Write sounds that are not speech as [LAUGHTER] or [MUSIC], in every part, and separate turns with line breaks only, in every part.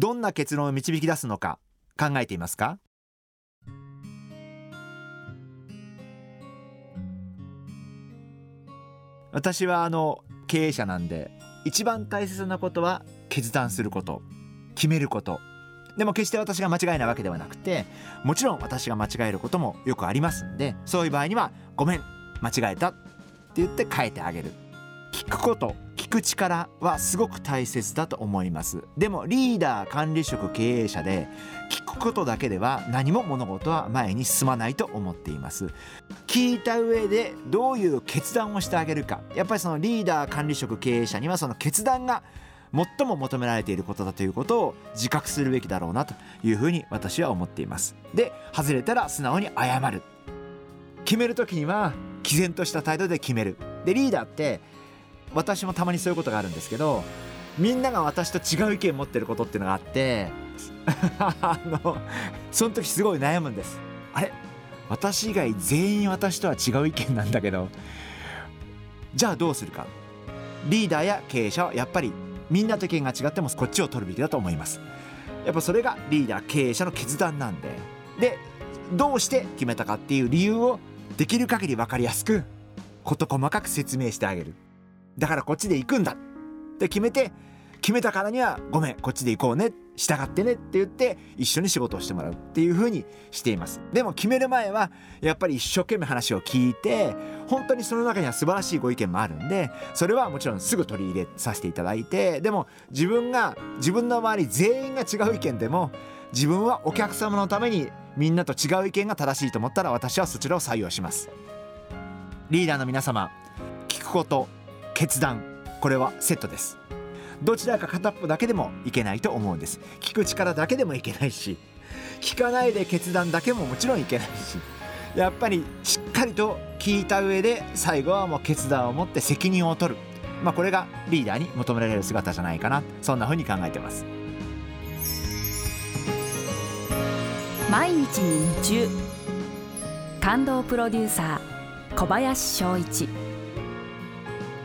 どんな結論を導き出すのか考えていますか？私はあの経営者なんで一番大切なことは決断すること決めること。でも決して私が間違いなわけではなくてもちろん私が間違えることもよくありますんでそういう場合には「ごめん間違えた」って言って変えてあげる。聞くこと。聞く力はすごく大切だと思います。でもリーダー管理職経営者で聞くことだけでは何も物事は前に進まないと思っています。聞いた上でどういう決断をしてあげるか。やっぱりそのリーダー管理職経営者にはその決断が最も求められていることだということを自覚するべきだろうなというふうに私は思っています。で外れたら素直に謝る。決める時には毅然とした態度で決める。でリーダーって私もたまにそういうことがあるんですけどみんなが私と違う意見持ってることっていうのがあって [LAUGHS] あのその時すごい悩むんです。あれ？私以外全員私とは違う意見なんだけどじゃあどうするか？リーダーや経営者はやっぱりみんなと意見が違ってもこっちを取るべきだと思います。やっぱそれがリーダー経営者の決断なんで。でどうして決めたかっていう理由をできる限り分かりやすく事細かく説明してあげる。だからこっちで行くんだって決めて決めたからにはごめんこっちで行こうね従ってねって言って一緒に仕事をしてもらうっていう風にしています。でも決める前はやっぱり一生懸命話を聞いて本当にその中には素晴らしいご意見もあるんでそれはもちろんすぐ取り入れさせていただいてでも自分が自分の周り全員が違う意見でも自分はお客様のためにみんなと違う意見が正しいと思ったら私はそちらを採用します。リーダーの皆様聞くこと決断。これはセットです。どちらか片っぽだけでもいけないと思うんです。聞く力だけでもいけないし聞かないで決断だけももちろんいけないしやっぱりしっかりと聞いた上で最後はもう決断を持って責任を取る。まあこれがリーダーに求められる姿じゃないかな。そんな風に考えてます。
毎日に夢中。感動プロデューサー小林翔一。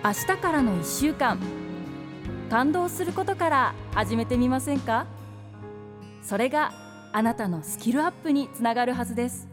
明日からの1週間。感動することから始めてみませんか？それがあなたのスキルアップにつながるはずです。